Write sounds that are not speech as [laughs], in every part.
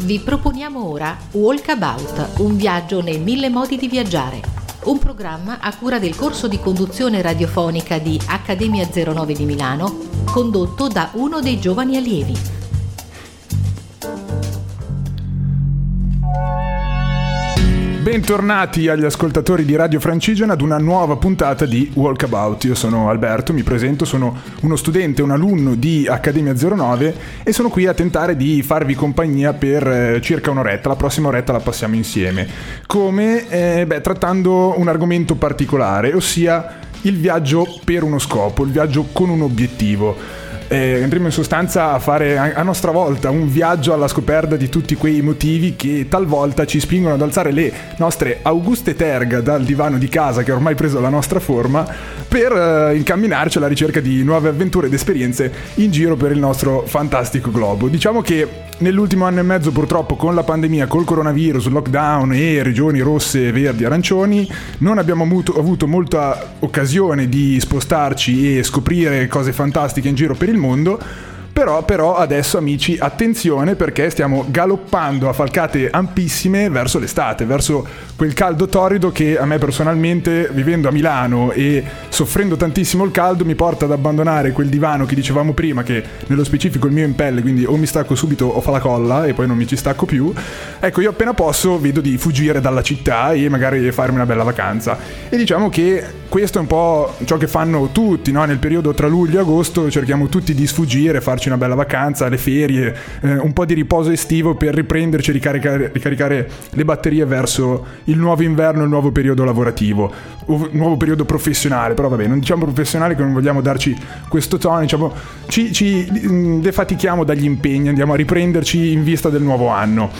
Vi proponiamo ora Walkabout, un viaggio nei mille modi di viaggiare. Un programma a cura del corso di conduzione radiofonica di Accademia 09 di Milano, condotto da uno dei giovani allievi. Bentornati agli ascoltatori di Radio Francigena ad una nuova puntata di Walkabout. Io sono Alberto, mi presento, sono uno studente, un alunno di Accademia 09 e sono qui a tentare di farvi compagnia per eh, circa un'oretta. La prossima oretta la passiamo insieme. Come? Eh, beh, trattando un argomento particolare, ossia il viaggio per uno scopo, il viaggio con un obiettivo eh, andremo in sostanza a fare a nostra volta un viaggio alla scoperta di tutti quei motivi che talvolta ci spingono ad alzare le nostre auguste terga dal divano di casa che ha ormai preso la nostra forma per eh, incamminarci alla ricerca di nuove avventure ed esperienze in giro per il nostro fantastico globo. Diciamo che nell'ultimo anno e mezzo purtroppo con la pandemia, col coronavirus, lockdown e regioni rosse, verdi, arancioni, non abbiamo avuto, avuto molta occasione di spostarci e scoprire cose fantastiche in giro per il mondo però, però adesso amici attenzione perché stiamo galoppando a falcate ampissime verso l'estate, verso quel caldo torrido che a me personalmente vivendo a Milano e soffrendo tantissimo il caldo mi porta ad abbandonare quel divano che dicevamo prima che nello specifico il mio in pelle quindi o mi stacco subito o fa la colla e poi non mi ci stacco più. Ecco io appena posso vedo di fuggire dalla città e magari farmi una bella vacanza e diciamo che questo è un po' ciò che fanno tutti no? nel periodo tra luglio e agosto cerchiamo tutti di sfuggire, farci una bella vacanza, le ferie, eh, un po' di riposo estivo per riprenderci e ricaricare, ricaricare, le batterie verso il nuovo inverno, il nuovo periodo lavorativo, il nuovo periodo professionale, però vabbè, non diciamo professionale che non vogliamo darci questo tono, diciamo ci, ci mm, defatichiamo dagli impegni, andiamo a riprenderci in vista del nuovo anno.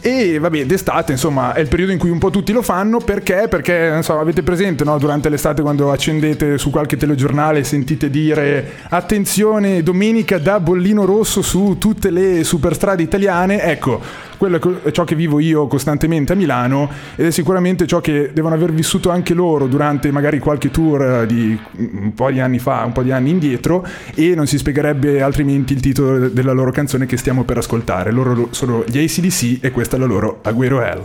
E vabbè, d'estate, insomma, è il periodo in cui un po' tutti lo fanno. Perché? Perché, insomma, avete presente, no? Durante l'estate quando accendete su qualche telegiornale sentite dire attenzione, domenica da bollino rosso su tutte le superstrade italiane. Ecco, quello è ciò che vivo io costantemente a Milano ed è sicuramente ciò che devono aver vissuto anche loro durante magari qualche tour di un po' di anni fa, un po' di anni indietro e non si spiegherebbe altrimenti il titolo della loro canzone che stiamo per ascoltare. Loro sono gli ACDC e questa è la loro Agüero Hell.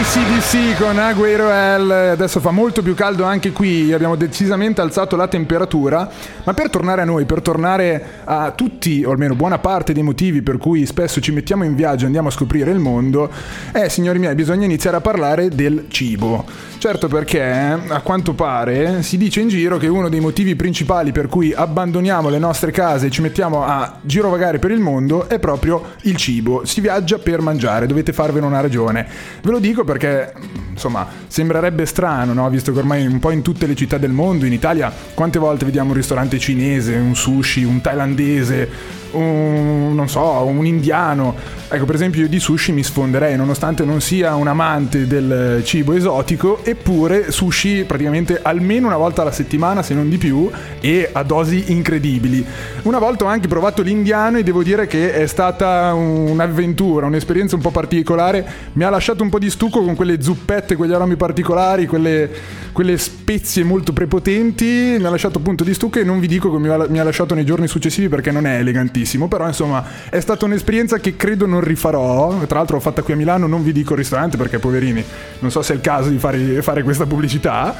ACDC con Aguero L, adesso fa molto più caldo anche qui, abbiamo decisamente alzato la temperatura, ma per tornare a noi, per tornare a tutti, o almeno buona parte dei motivi per cui spesso ci mettiamo in viaggio e andiamo a scoprire il mondo, eh signori miei, bisogna iniziare a parlare del cibo. Certo perché a quanto pare si dice in giro che uno dei motivi principali per cui abbandoniamo le nostre case e ci mettiamo a girovagare per il mondo è proprio il cibo. Si viaggia per mangiare, dovete farvene una ragione. Ve lo dico perché, insomma, sembrerebbe strano, no? Visto che ormai un po' in tutte le città del mondo, in Italia, quante volte vediamo un ristorante cinese, un sushi, un thailandese, un, non so, un indiano. Ecco, per esempio, io di sushi mi sfonderei, nonostante non sia un amante del cibo esotico, eppure sushi praticamente almeno una volta alla settimana, se non di più, e a dosi incredibili. Una volta ho anche provato l'indiano e devo dire che è stata un'avventura, un'esperienza un po' particolare. Mi ha lasciato un po' di stucco con quelle zuppette, quegli aromi particolari, quelle, quelle spezie molto prepotenti. Mi ha lasciato appunto di stucco e non vi dico come mi ha lasciato nei giorni successivi perché non è elegantissimo. Però insomma è stata un'esperienza che credo non rifarò. Tra l'altro l'ho fatta qui a Milano, non vi dico il ristorante perché poverini, non so se è il caso di fare, fare questa pubblicità.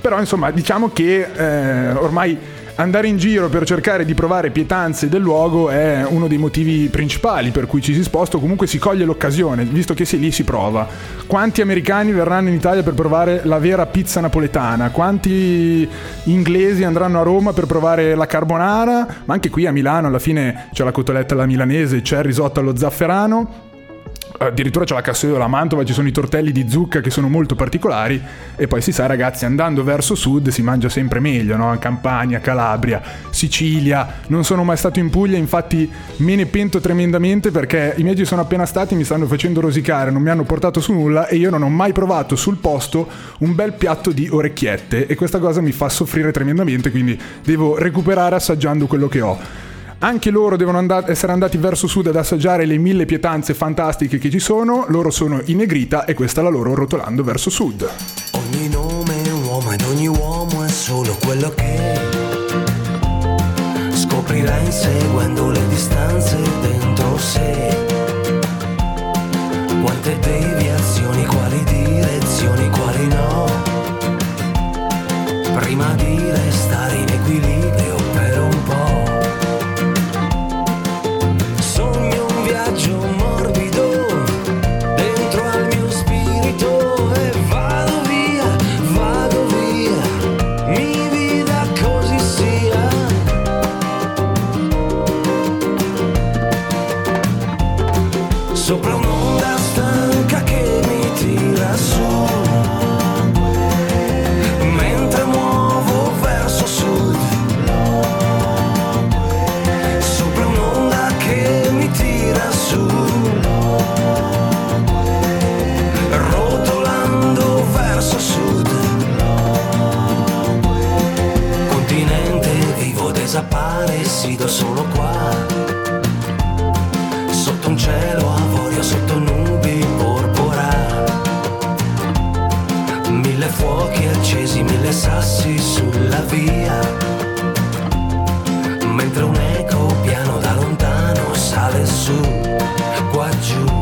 Però insomma diciamo che eh, ormai andare in giro per cercare di provare pietanze del luogo è uno dei motivi principali per cui ci si sposta o comunque si coglie l'occasione, visto che se lì si prova. Quanti americani verranno in Italia per provare la vera pizza napoletana? Quanti inglesi andranno a Roma per provare la carbonara? Ma anche qui a Milano alla fine c'è la cotoletta alla milanese, c'è il risotto allo zafferano addirittura c'è la cassoiola a Mantova, ci sono i tortelli di zucca che sono molto particolari e poi si sa ragazzi andando verso sud si mangia sempre meglio, no? Campania, Calabria, Sicilia, non sono mai stato in Puglia, infatti me ne pento tremendamente perché i miei ci sono appena stati, mi stanno facendo rosicare, non mi hanno portato su nulla e io non ho mai provato sul posto un bel piatto di orecchiette e questa cosa mi fa soffrire tremendamente, quindi devo recuperare assaggiando quello che ho. Anche loro devono andare, essere andati verso sud ad assaggiare le mille pietanze fantastiche che ci sono. Loro sono in negrita e questa è la loro rotolando verso sud. Ogni nome è un uomo ed ogni uomo è solo quello che scoprirà inseguendo le distanze dentro sé. Quante deviazioni, quali direzioni, quali no. Prima di restare in equilibrio desaparecido solo qua. Sotto un cielo avorio, sotto nubi porpora. Mille fuochi accesi, mille sassi sulla via. Mentre un eco piano da lontano sale su, qua giù.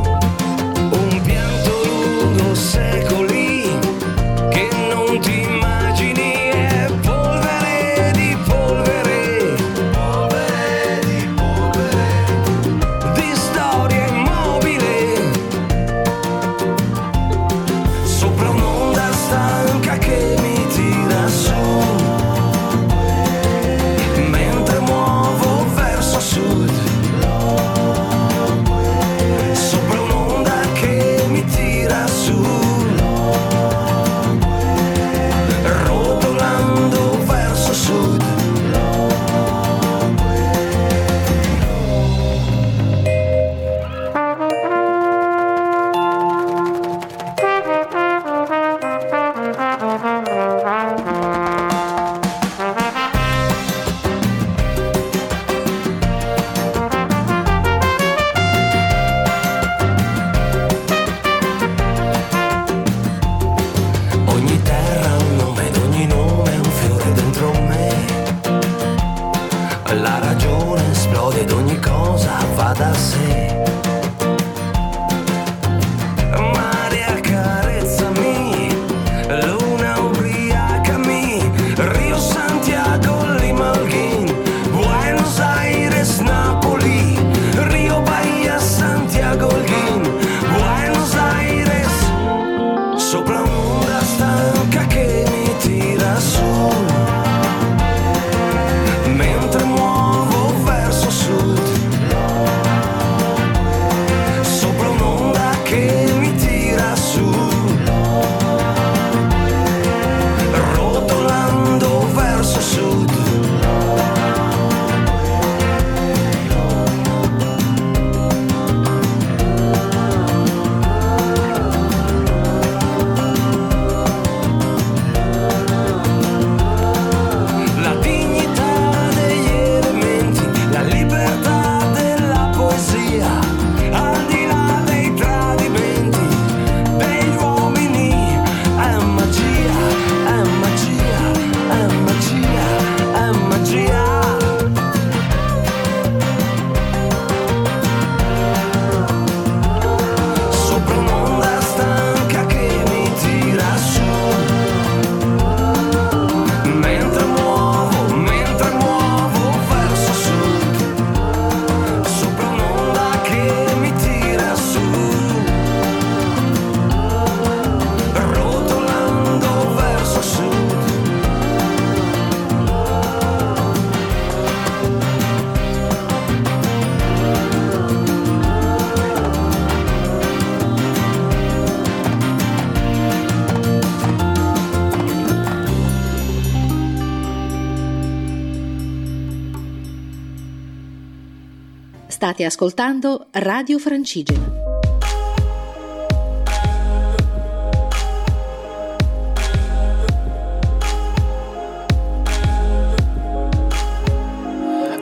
State ascoltando Radio Francigena.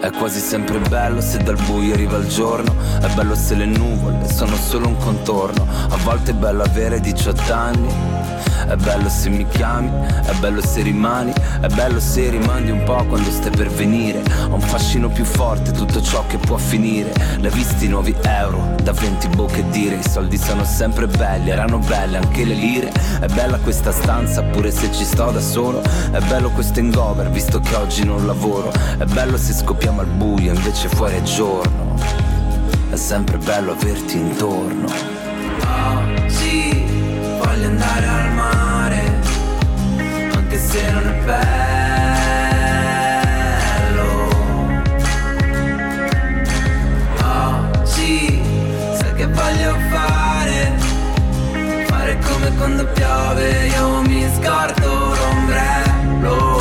È quasi sempre bello se dal buio arriva il giorno. È bello se le nuvole sono solo un contorno. A volte è bello avere 18 anni. È bello se mi chiami, è bello se rimani, è bello se rimandi un po' quando stai per venire. Ho un fascino più forte, tutto ciò che può finire. L'hai visti i nuovi euro, da 20 bocche dire, i soldi sono sempre belli, erano belle anche le lire. È bella questa stanza, pure se ci sto da solo. È bello questo hangover, visto che oggi non lavoro. È bello se scoppiamo al buio, invece fuori è giorno. È sempre bello averti intorno. Oh, sì, voglio andare al se non è bello. Oggi sai che voglio fare, fare come quando piove, io mi scordo l'ombrello.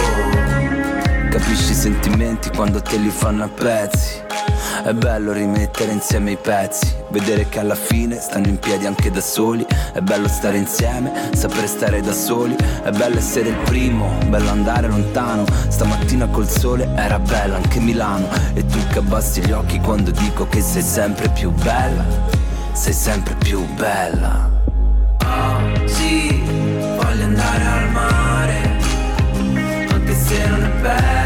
Capisci i sentimenti quando te li fanno a pezzi è bello rimettere insieme i pezzi, vedere che alla fine stanno in piedi anche da soli. È bello stare insieme, sapere stare da soli. È bello essere il primo, bello andare lontano. Stamattina col sole era bella anche Milano. E tu che abbassi gli occhi quando dico che sei sempre più bella. Sei sempre più bella. Oggi voglio andare al mare, anche se non è bello.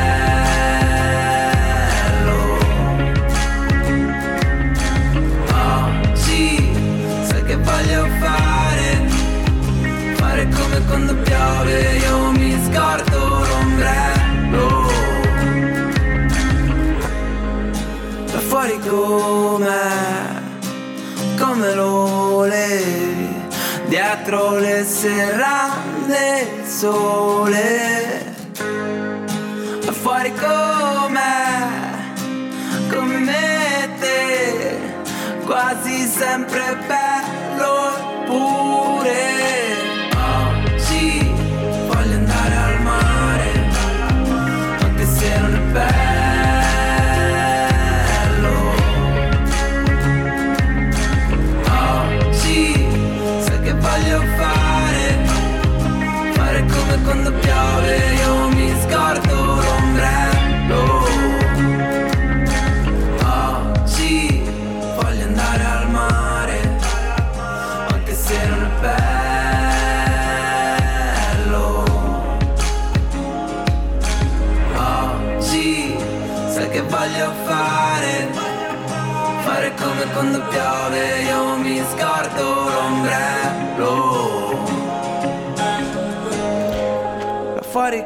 Quando piove io mi scordo l'ombrello Da fuori come, come lo levi Dietro le serrande il sole. Da fuori come, come me te. Quasi sempre bello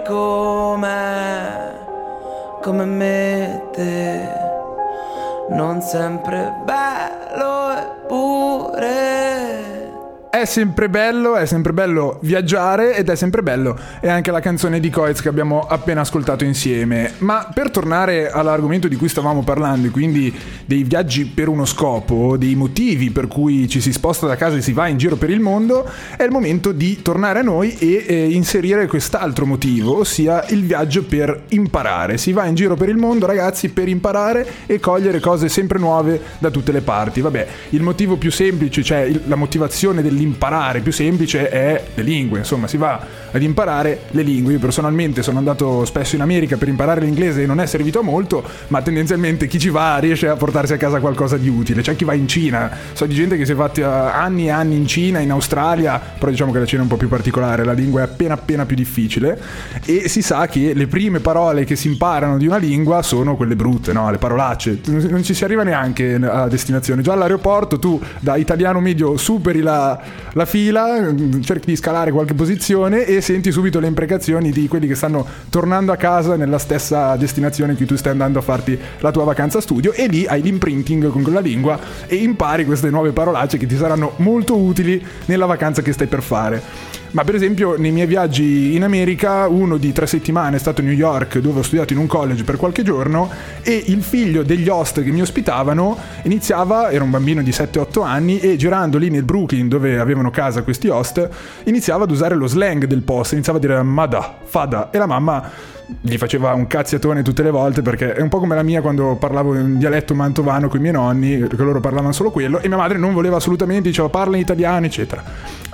come, come me te, non sempre è sempre bello, è sempre bello viaggiare ed è sempre bello. E anche la canzone di Coez che abbiamo appena ascoltato insieme. Ma per tornare all'argomento di cui stavamo parlando, quindi dei viaggi per uno scopo, dei motivi per cui ci si sposta da casa e si va in giro per il mondo, è il momento di tornare a noi e eh, inserire quest'altro motivo, ossia il viaggio per imparare. Si va in giro per il mondo, ragazzi, per imparare e cogliere cose sempre nuove da tutte le parti. Vabbè, il motivo più semplice, cioè la motivazione dell'imparare imparare più semplice è le lingue, insomma si va ad imparare le lingue. Io personalmente sono andato spesso in America per imparare l'inglese e non è servito a molto, ma tendenzialmente chi ci va riesce a portarsi a casa qualcosa di utile. C'è chi va in Cina, so di gente che si è fatti anni e anni in Cina, in Australia, però diciamo che la Cina è un po' più particolare, la lingua è appena appena più difficile e si sa che le prime parole che si imparano di una lingua sono quelle brutte, no? le parolacce, non ci si arriva neanche a destinazione. Già all'aeroporto tu da italiano medio superi la, la fila, cerchi di scalare qualche posizione e senti subito le imprecazioni di quelli che stanno tornando a casa nella stessa destinazione in cui tu stai andando a farti la tua vacanza studio e lì hai l'imprinting con quella lingua e impari queste nuove parolacce che ti saranno molto utili nella vacanza che stai per fare. Ma per esempio nei miei viaggi in America, uno di tre settimane è stato a New York dove ho studiato in un college per qualche giorno e il figlio degli host che mi ospitavano iniziava, era un bambino di 7-8 anni e girando lì nel Brooklyn dove avevano casa questi host, iniziava ad usare lo slang del post, iniziava a dire mada, fada e la mamma gli faceva un cazziatone tutte le volte perché è un po' come la mia quando parlavo in dialetto mantovano con i miei nonni, perché loro parlavano solo quello, e mia madre non voleva assolutamente, diceva parla in italiano, eccetera.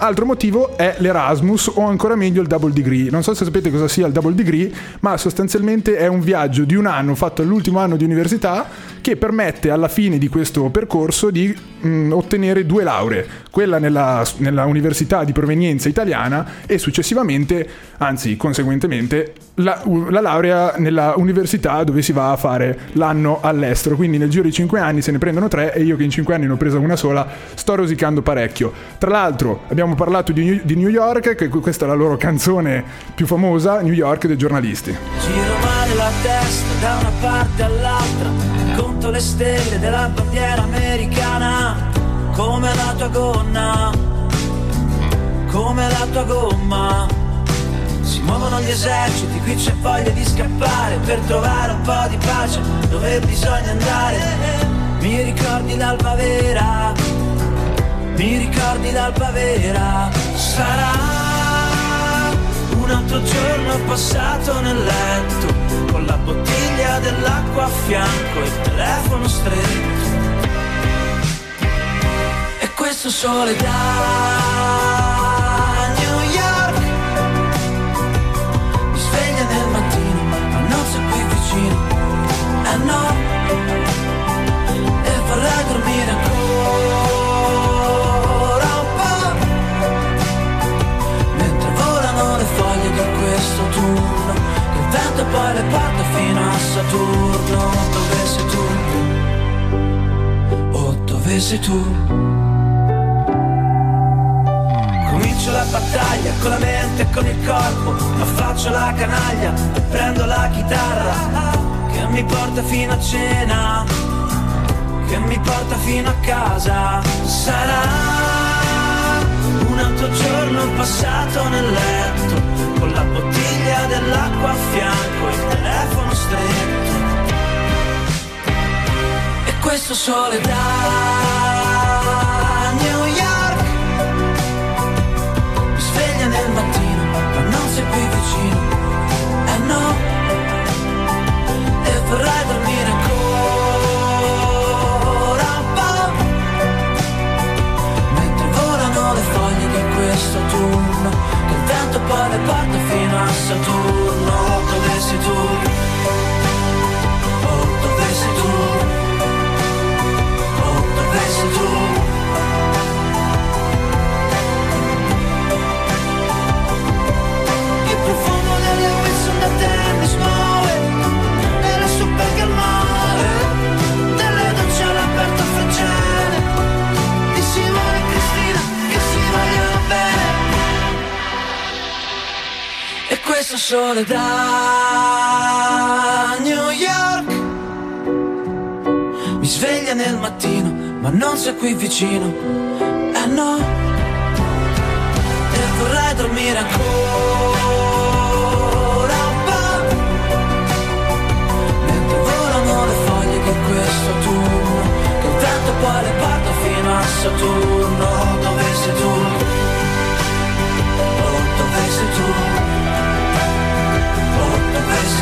Altro motivo è l'Erasmus o ancora meglio il double degree. Non so se sapete cosa sia il double degree, ma sostanzialmente è un viaggio di un anno fatto all'ultimo anno di università che permette alla fine di questo percorso di mh, ottenere due lauree, quella nella, nella università di provenienza italiana e successivamente, anzi conseguentemente, la, la, laurea nella università dove si va a fare l'anno all'estero. Quindi nel giro di 5 anni se ne prendono 3 e io che in 5 anni ne ho presa una sola sto rosicando parecchio. Tra l'altro abbiamo parlato di, di New York, che questa è la loro canzone più famosa, New York dei giornalisti. Giro male la testa da una parte all'altra, conto le stelle della bandiera americana, come la tua gonna, come la tua gomma si muovono gli eserciti, qui c'è voglia di scappare per trovare un po' di pace dove bisogna andare. Mi ricordi l'alba vera, mi ricordi l'alba vera. Sarà un altro giorno passato nel letto, con la bottiglia dell'acqua a fianco e il telefono stretto. E questo sole dà no. E vorrei dormire ancora un po' mentre volano le foglie di questo turno che il vento poi le porta fino a Saturno. Dove sei tu? Oh dove sei tu? Comincio la battaglia con la mente e con il corpo, ma faccio la canaglia e prendo la chitarra che mi porta fino a cena, che mi porta fino a casa. Sarà un altro giorno passato nel letto, con la bottiglia dell'acqua a fianco e il telefono stretto. E questo sole da New York mi sveglia nel mattino, ma non sei qui vicino. Vorrei dormire ancora un po' mentre volano le foglie di questo turno che il vento poi le porta fino a Saturno. Dove sei tu questo sole da New York. Mi sveglia nel mattino ma non sei qui vicino. Eh no. E vorrei dormire ancora questo turno Che il vento poi le porta fino a Saturno. Dove sei tu? Oh, dove sei tu?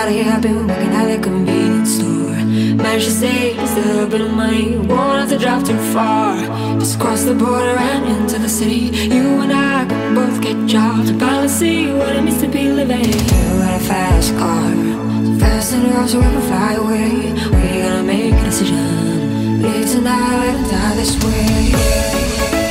Out of here, I've been working at a convenience store. Managed to save just a little bit of money, won't have to drive too far. Just cross the border and into the city. You and I can both get jobs finally see what it means to be living. You got a fast car, so fast enough so we can fly away. We're gonna make a decision. Live tonight and die this way.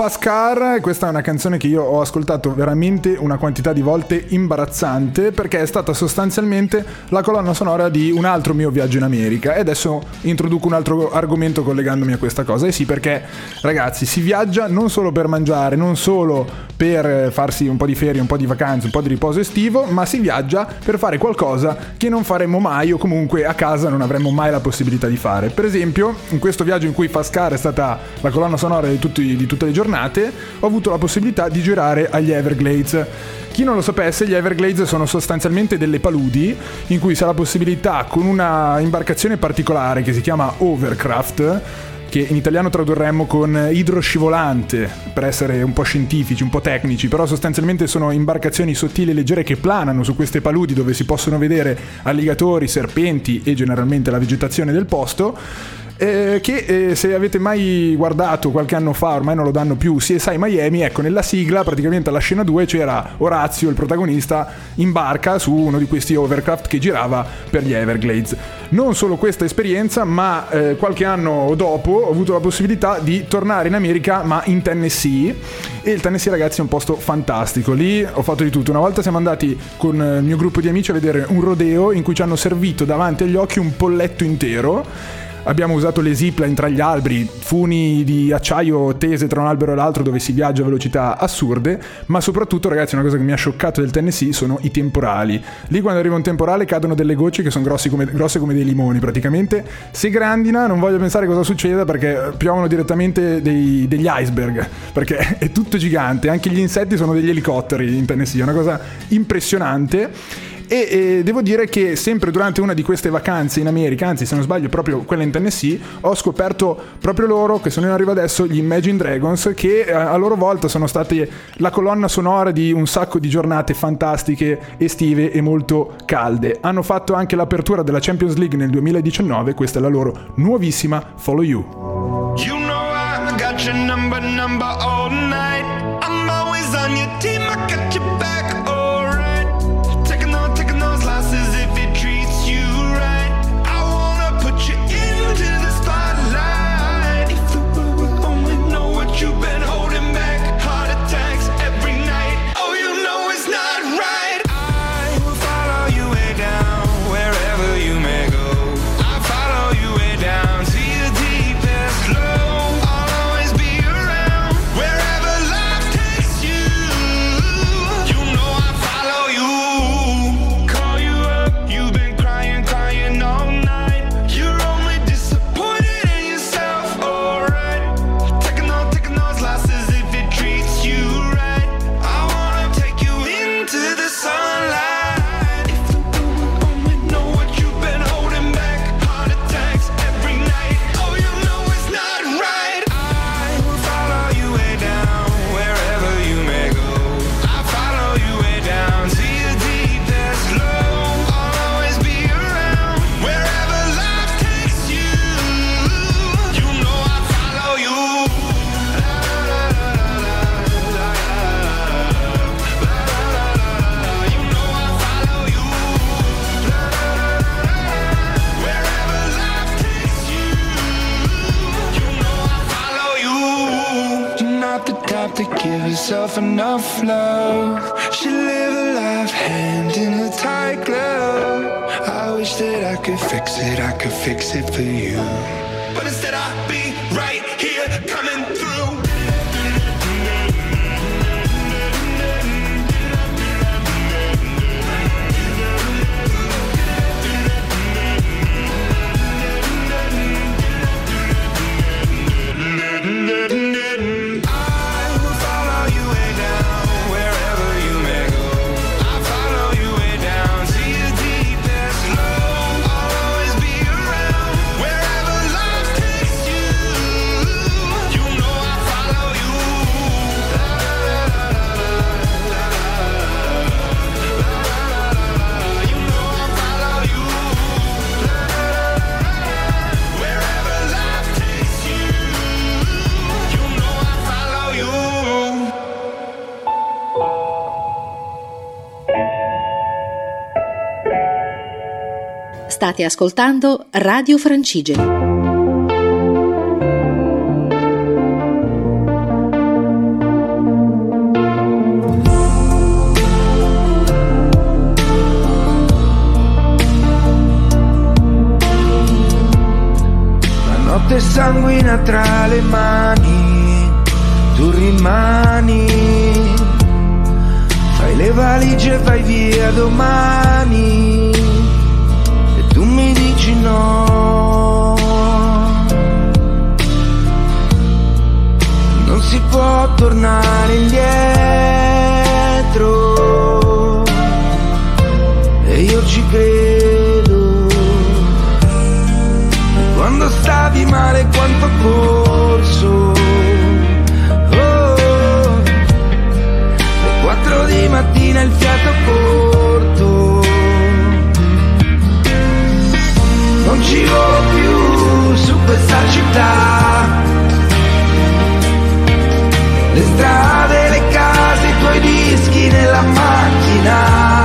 Blue Fast Car, questa è una canzone che io ho ascoltato veramente una quantità di volte imbarazzante perché è stata sostanzialmente la colonna sonora di un altro mio viaggio in America e adesso introduco un altro argomento collegandomi a questa cosa. E sì, perché ragazzi, si viaggia non solo per mangiare, non solo per farsi un po' di ferie, un po' di vacanze, un po' di riposo estivo, ma si viaggia per fare qualcosa che non faremmo mai o comunque a casa non avremmo mai la possibilità di fare. Per esempio, in questo viaggio in cui Fast Car è stata la colonna sonora di, tutti- di tutte le giornate, ho avuto la possibilità di girare agli Everglades. Chi non lo sapesse, gli Everglades sono sostanzialmente delle paludi in cui si ha la possibilità con una imbarcazione particolare che si chiama Overcraft che in italiano tradurremmo con idroscivolante per essere un po' scientifici, un po' tecnici, però sostanzialmente sono imbarcazioni sottili e leggere che planano su queste paludi dove si possono vedere alligatori, serpenti e generalmente la vegetazione del posto. Eh, che eh, se avete mai guardato qualche anno fa, ormai non lo danno più, CSI Miami, ecco nella sigla praticamente alla scena 2 c'era Orazio, il protagonista, in barca su uno di questi overcraft che girava per gli Everglades. Non solo questa esperienza, ma eh, qualche anno dopo ho avuto la possibilità di tornare in America, ma in Tennessee. E il Tennessee, ragazzi, è un posto fantastico. Lì ho fatto di tutto. Una volta siamo andati con eh, il mio gruppo di amici a vedere un rodeo in cui ci hanno servito davanti agli occhi un polletto intero. Abbiamo usato le zipline tra gli alberi, funi di acciaio tese tra un albero e l'altro dove si viaggia a velocità assurde, ma soprattutto ragazzi una cosa che mi ha scioccato del Tennessee sono i temporali. Lì quando arriva un temporale cadono delle gocce che sono come- grosse come dei limoni praticamente. Se grandina non voglio pensare cosa succeda perché piovono direttamente dei- degli iceberg, perché è tutto gigante, anche gli insetti sono degli elicotteri in Tennessee, è una cosa impressionante. E devo dire che sempre durante una di queste vacanze in America, anzi se non sbaglio proprio quella in Tennessee, ho scoperto proprio loro, che sono in arrivo adesso, gli Imagine Dragons, che eh, a loro volta sono stati la colonna sonora di un sacco di giornate fantastiche, estive e molto calde. Hanno fatto anche l'apertura della Champions League nel 2019, questa è la loro nuovissima Follow You. You know State ascoltando Radio Francigena. La notte sanguina tra le mani, tu rimani. Fai le valigie e vai via domani. No. Non si può tornare indietro. E io ci credo. Quando stavi male quanto corso Oh, Le quattro di mattina il fiato città Le strade, le case, i tuoi dischi nella macchina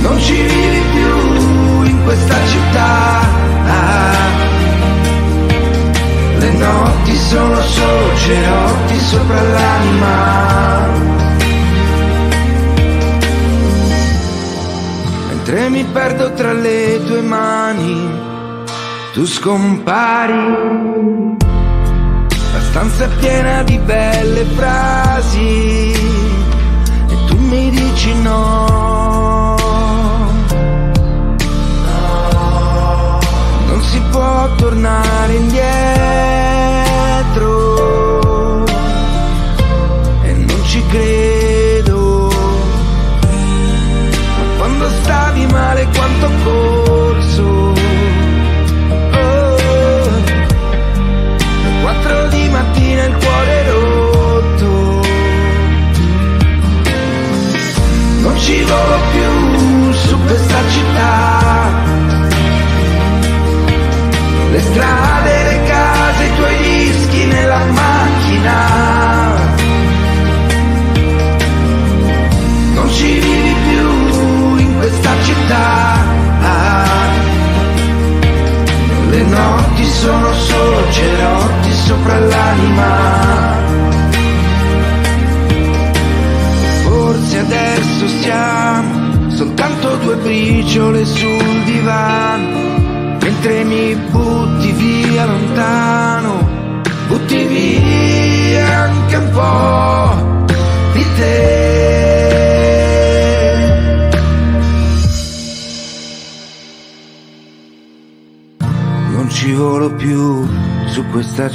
non ci vivi più in questa città. Le notti sono solo cerotti sopra l'anima. Mentre mi perdo tra le tue mani, tu scompari. La stanza è piena di belle frasi e tu mi dici no.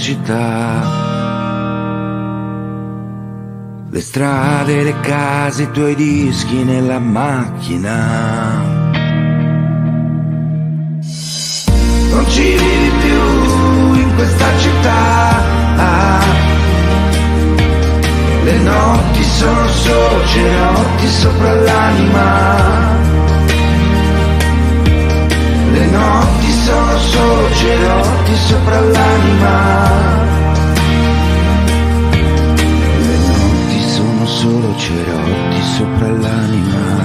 Città. Le strade, le case, i tuoi dischi nella macchina. Non ci vivi più in questa città. Le notti sono solo cerotti sopra l'anima. Le notti sono solo cerotti sopra l'anima. Le notti sono solo cerotti sopra l'anima.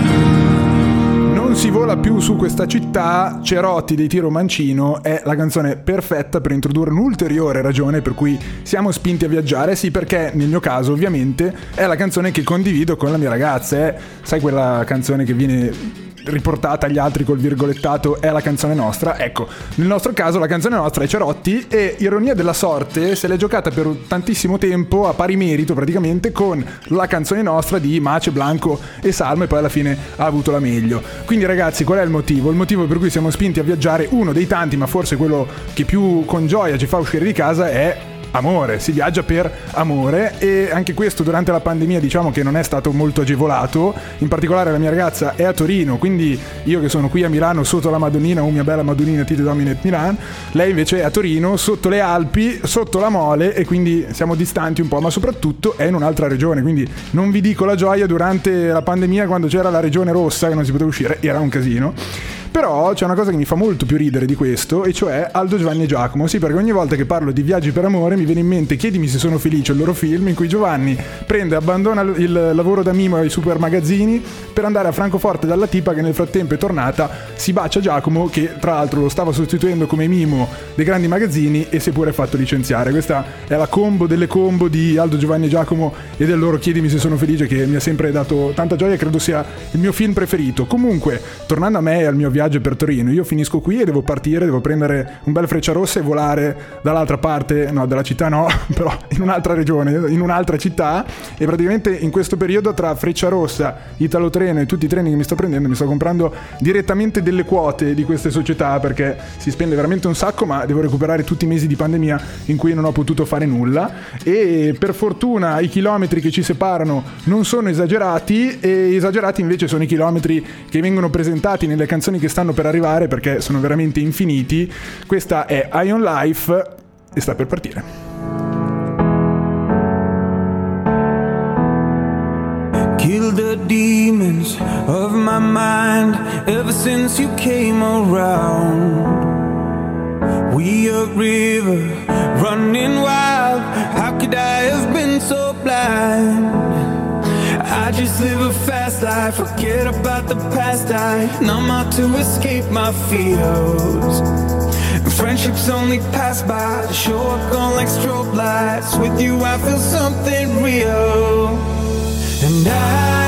Non si vola più su questa città, Cerotti dei Tiro Mancino è la canzone perfetta per introdurre un'ulteriore ragione per cui siamo spinti a viaggiare. Sì, perché nel mio caso, ovviamente, è la canzone che condivido con la mia ragazza. È, sai, quella canzone che viene riportata agli altri col virgolettato è la canzone nostra. Ecco, nel nostro caso la canzone nostra è Cerotti e ironia della sorte se l'è giocata per tantissimo tempo a pari merito praticamente con la canzone nostra di Mace, Blanco e Salmo e poi alla fine ha avuto la meglio. Quindi ragazzi, qual è il motivo? Il motivo per cui siamo spinti a viaggiare, uno dei tanti, ma forse quello che più con gioia ci fa uscire di casa è amore, si viaggia per amore e anche questo durante la pandemia diciamo che non è stato molto agevolato, in particolare la mia ragazza è a Torino, quindi io che sono qui a Milano sotto la Madonnina, o mia bella Madonnina Tite Dominet Milan, lei invece è a Torino sotto le Alpi, sotto la Mole e quindi siamo distanti un po', ma soprattutto è in un'altra regione, quindi non vi dico la gioia durante la pandemia quando c'era la regione rossa che non si poteva uscire, era un casino. Però c'è una cosa che mi fa molto più ridere di questo, e cioè Aldo Giovanni e Giacomo. Sì, perché ogni volta che parlo di viaggi per amore mi viene in mente Chiedimi se sono felice, il loro film in cui Giovanni prende, abbandona il lavoro da mimo ai super magazzini per andare a Francoforte dalla tipa che nel frattempo è tornata, si bacia Giacomo che tra l'altro lo stava sostituendo come mimo dei grandi magazzini e si è pure fatto licenziare. Questa è la combo delle combo di Aldo Giovanni e Giacomo e del loro Chiedimi se sono felice che mi ha sempre dato tanta gioia e credo sia il mio film preferito. Comunque, tornando a me e al mio viaggio per Torino. Io finisco qui e devo partire, devo prendere un bel freccia rossa e volare dall'altra parte, no, della città no, [laughs] però in un'altra regione, in un'altra città. E praticamente in questo periodo tra freccia rossa, Italo Treno e tutti i treni che mi sto prendendo, mi sto comprando direttamente delle quote di queste società perché si spende veramente un sacco, ma devo recuperare tutti i mesi di pandemia in cui non ho potuto fare nulla. E per fortuna i chilometri che ci separano non sono esagerati e esagerati invece sono i chilometri che vengono presentati nelle canzoni che stanno per arrivare perché sono veramente infiniti. Questa è Ion Life e sta per partire. Kill the demons of my mind ever since you came around. We a river running wild. How could I have been so blind? I just live a fast life, forget about the past. I numb out to escape my fears. Friendships only pass by, show up gone like strobe lights. With you, I feel something real. And I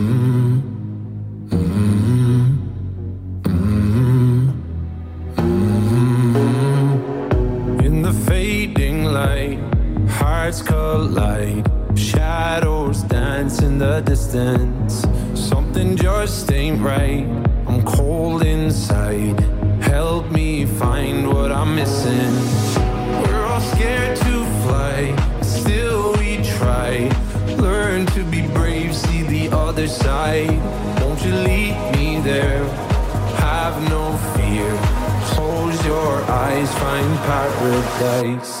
Paradise.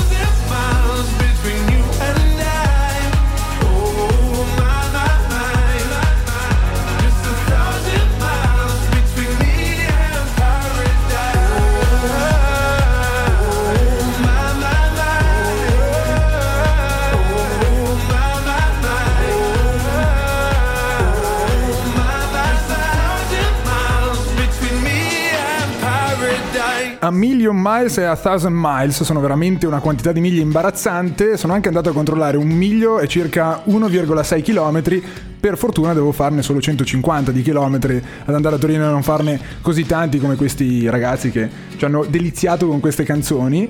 A million miles e a thousand miles sono veramente una quantità di miglia imbarazzante. Sono anche andato a controllare un miglio è circa 1,6 km. Per fortuna devo farne solo 150 di chilometri ad andare a Torino e non farne così tanti come questi ragazzi che ci hanno deliziato con queste canzoni.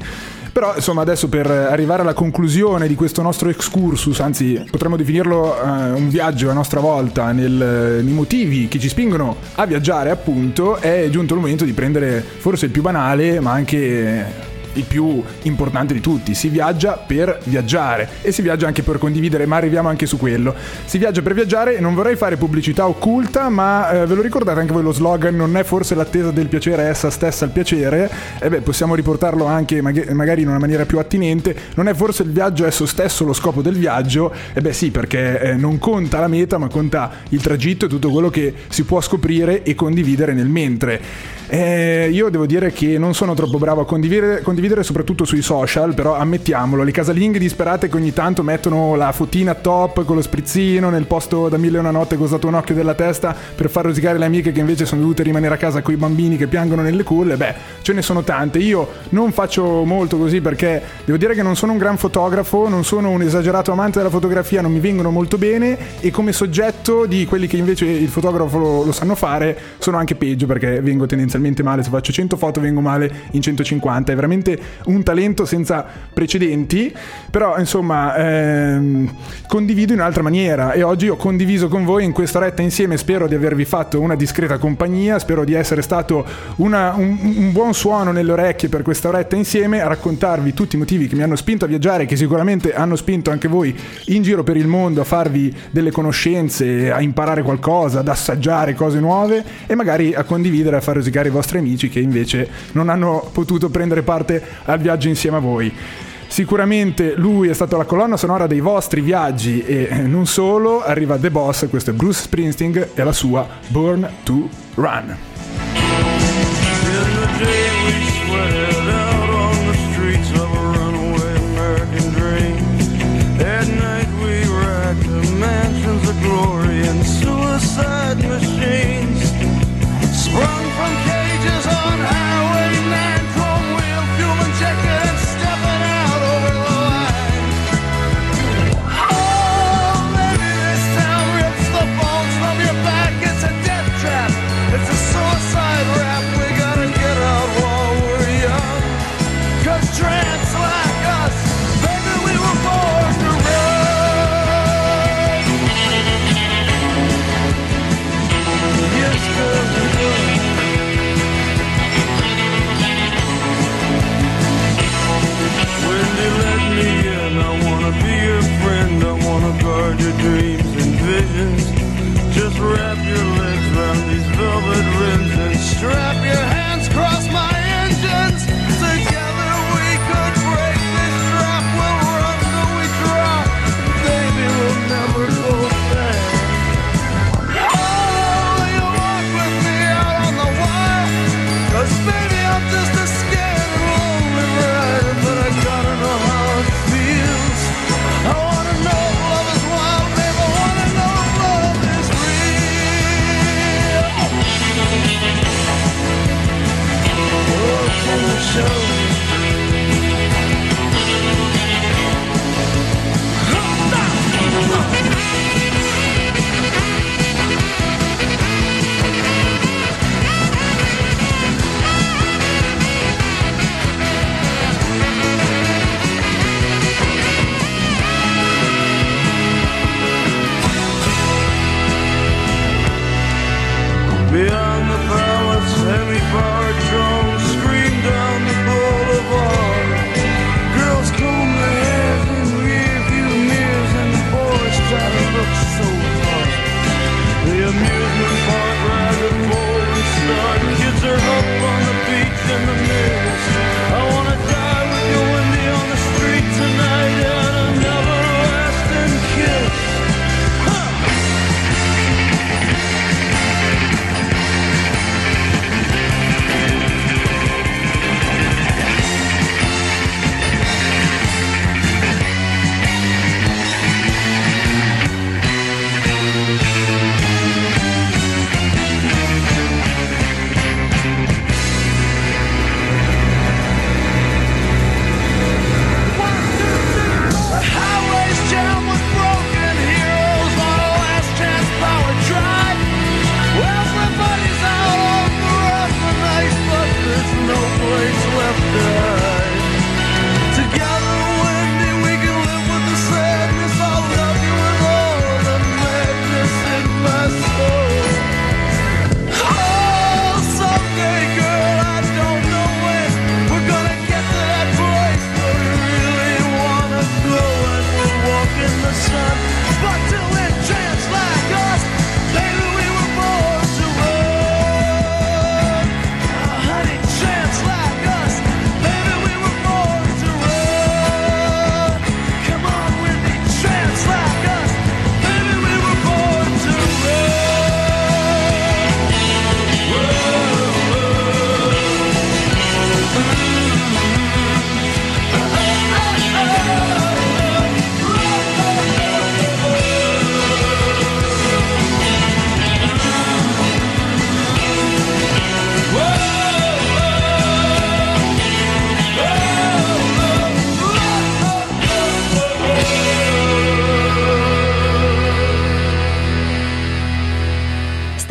Però insomma adesso per arrivare alla conclusione di questo nostro excursus, anzi potremmo definirlo eh, un viaggio a nostra volta nel- nei motivi che ci spingono a viaggiare appunto, è giunto il momento di prendere forse il più banale ma anche il più importante di tutti. Si viaggia per viaggiare e si viaggia anche per condividere, ma arriviamo anche su quello. Si viaggia per viaggiare e non vorrei fare pubblicità occulta, ma eh, ve lo ricordate anche voi lo slogan non è forse l'attesa del piacere, essa stessa il piacere? E beh, possiamo riportarlo anche mag- magari in una maniera più attinente. Non è forse il viaggio esso stesso lo scopo del viaggio? E beh sì, perché eh, non conta la meta, ma conta il tragitto e tutto quello che si può scoprire e condividere nel mentre. Eh, io devo dire che non sono troppo bravo a condividere, condividere soprattutto sui social, però ammettiamolo, le casalinghe disperate che ogni tanto mettono la fotina top con lo sprizzino nel posto da mille e una notte costato un occhio della testa per far rosicare le amiche che invece sono dovute rimanere a casa con i bambini che piangono nelle culle, beh, ce ne sono tante. Io non faccio molto così perché devo dire che non sono un gran fotografo, non sono un esagerato amante della fotografia, non mi vengono molto bene e come soggetto di quelli che invece il fotografo lo, lo sanno fare sono anche peggio perché vengo tendenzialmente male, se faccio 100 foto vengo male in 150, è veramente un talento senza precedenti, però insomma ehm, condivido in un'altra maniera. E oggi ho condiviso con voi in questa retta insieme, spero di avervi fatto una discreta compagnia, spero di essere stato una- un, un buon suono nelle orecchie per questa oretta insieme a raccontarvi tutti i motivi che mi hanno spinto a viaggiare, che sicuramente hanno spinto anche voi in giro per il mondo a farvi delle conoscenze, a imparare qualcosa, ad assaggiare cose nuove e magari a condividere, a far rosicare i vostri amici che invece non hanno potuto prendere parte al viaggio insieme a voi. Sicuramente lui è stato la colonna sonora dei vostri viaggi e eh, non solo, arriva The Boss, questo è Bruce Springsteen e la sua Born to Run.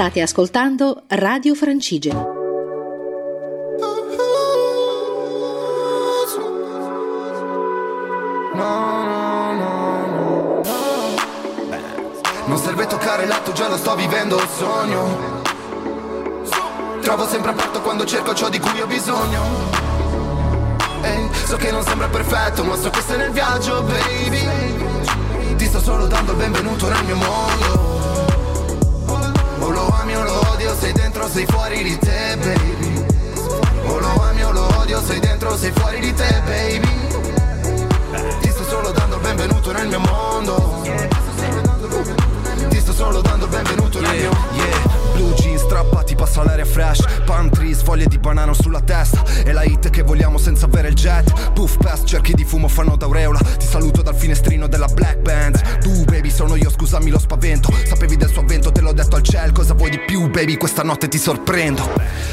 State ascoltando Radio Francigena. Non serve toccare l'atto, già lo sto vivendo il sogno. Trovo sempre aperto quando cerco ciò di cui ho bisogno. Ehi, so che non sembra perfetto, ma so che sei nel viaggio, baby. Ti sto solo dando il benvenuto nel mio mondo odio, sei dentro, sei fuori di te, baby. O lo ami o lo odio, sei dentro, sei fuori di te, baby. Ti sto solo dando il benvenuto nel mio mondo. Ti sto solo dando il benvenuto nel mio mondo blue jeans strappati, passa l'aria fresh. Palm trees, foglie di banano sulla testa. E la hit che vogliamo senza avere il jet. Puff pass, cerchi di fumo fanno d'aureola. Ti saluto dal finestrino della black band. Tu baby sono io, scusami lo spavento. Sapevi del suo avvento, te l'ho detto al cielo Cosa vuoi di più baby, questa notte ti sorprendo.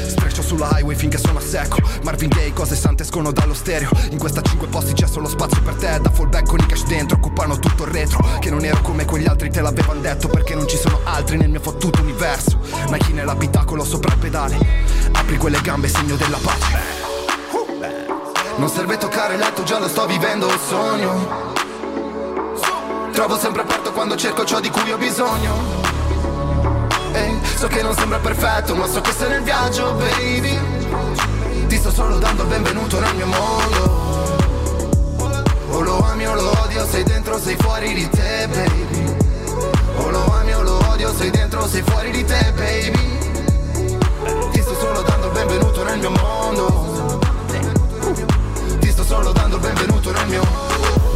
Streccio sulla highway finché sono a secco. Marvin Gaye, cose sante escono dallo stereo. In questa cinque posti c'è solo spazio per te. Da fallback con i cash dentro, occupano tutto il retro. Che non ero come quegli altri, te l'avevano detto Perché non ci sono altri nel mio fottuto universo Nike nell'abitacolo sopra il pedale. Apri quelle gambe, segno della pace. Non serve toccare il letto, già lo sto vivendo il sogno. Trovo sempre aperto quando cerco ciò di cui ho bisogno. Ehi, so che non sembra perfetto, ma so che sei nel viaggio, baby. Ti sto solo dando il benvenuto nel mio mondo. O lo ami o lo odio, sei dentro, sei fuori di te, baby. O lo ami odio, sei dentro, sei fuori di te, baby. Ti sto solo dando il benvenuto nel mio mondo. Ti sto solo dando il benvenuto nel mio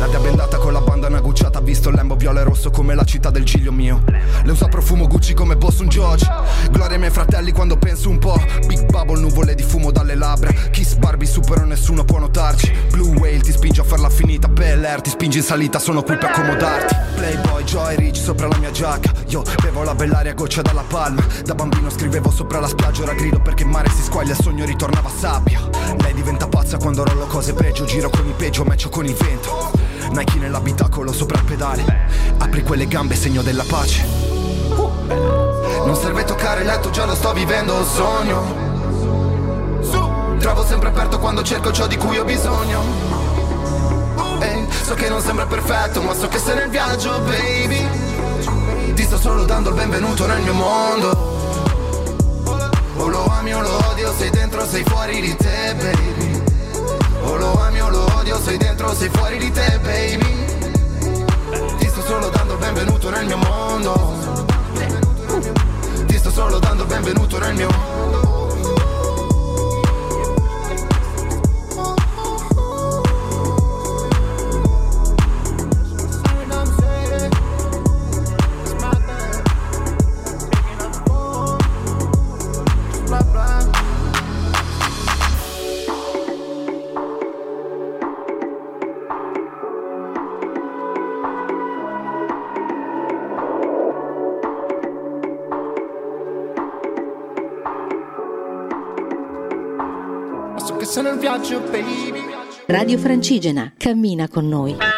La bendata con la bandana gucciata visto il lembo viola e rosso come la città del giglio mio. Le usa profumo Gucci come Boston George. Gloria ai miei fratelli quando penso un po' Big Bubble, nuvole di fumo dalle labbra. Kiss Barbie, supero nessuno può notarci. Blue Whale ti spinge a farla finita. Bel Air ti spinge in salita, sono qui per accomodarti. Playboy, Joy Rich sopra la mia giacca. Io bevo la bell'aria goccia dalla palma. Da bambino scrivevo sopra la spiaggia Ora grido perché in mare si squaglia Il sogno ritornava sabbia. Lei diventa pazza quando rollo cose pregio Giro con i peggio, matcho con il vento Nike nell'abitacolo sopra il pedale. Apri quelle gambe, segno della pace. Non serve toccare il letto, già lo sto vivendo il sogno. Trovo sempre aperto quando cerco ciò di cui ho bisogno. Ehi, so che non sembra perfetto, ma so che sei nel viaggio, baby. Ti sto solo dando il benvenuto nel mio mondo. O lo ami o lo odio, sei dentro, sei fuori di te, baby. O lo ami o lo odio, sei dentro, sei fuori di te, baby. Ti sto solo dando il benvenuto nel mio mondo. Ti sto solo dando il benvenuto nel mio mondo Viaggio, baby Radio Francigena, cammina con noi.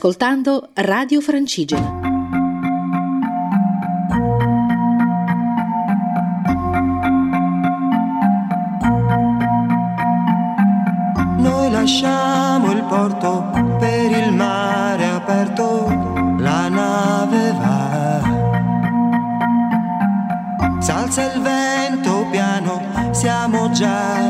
Ascoltando Radio Francigena. Noi lasciamo il porto per il mare aperto, la nave va. S'alza il vento piano, siamo già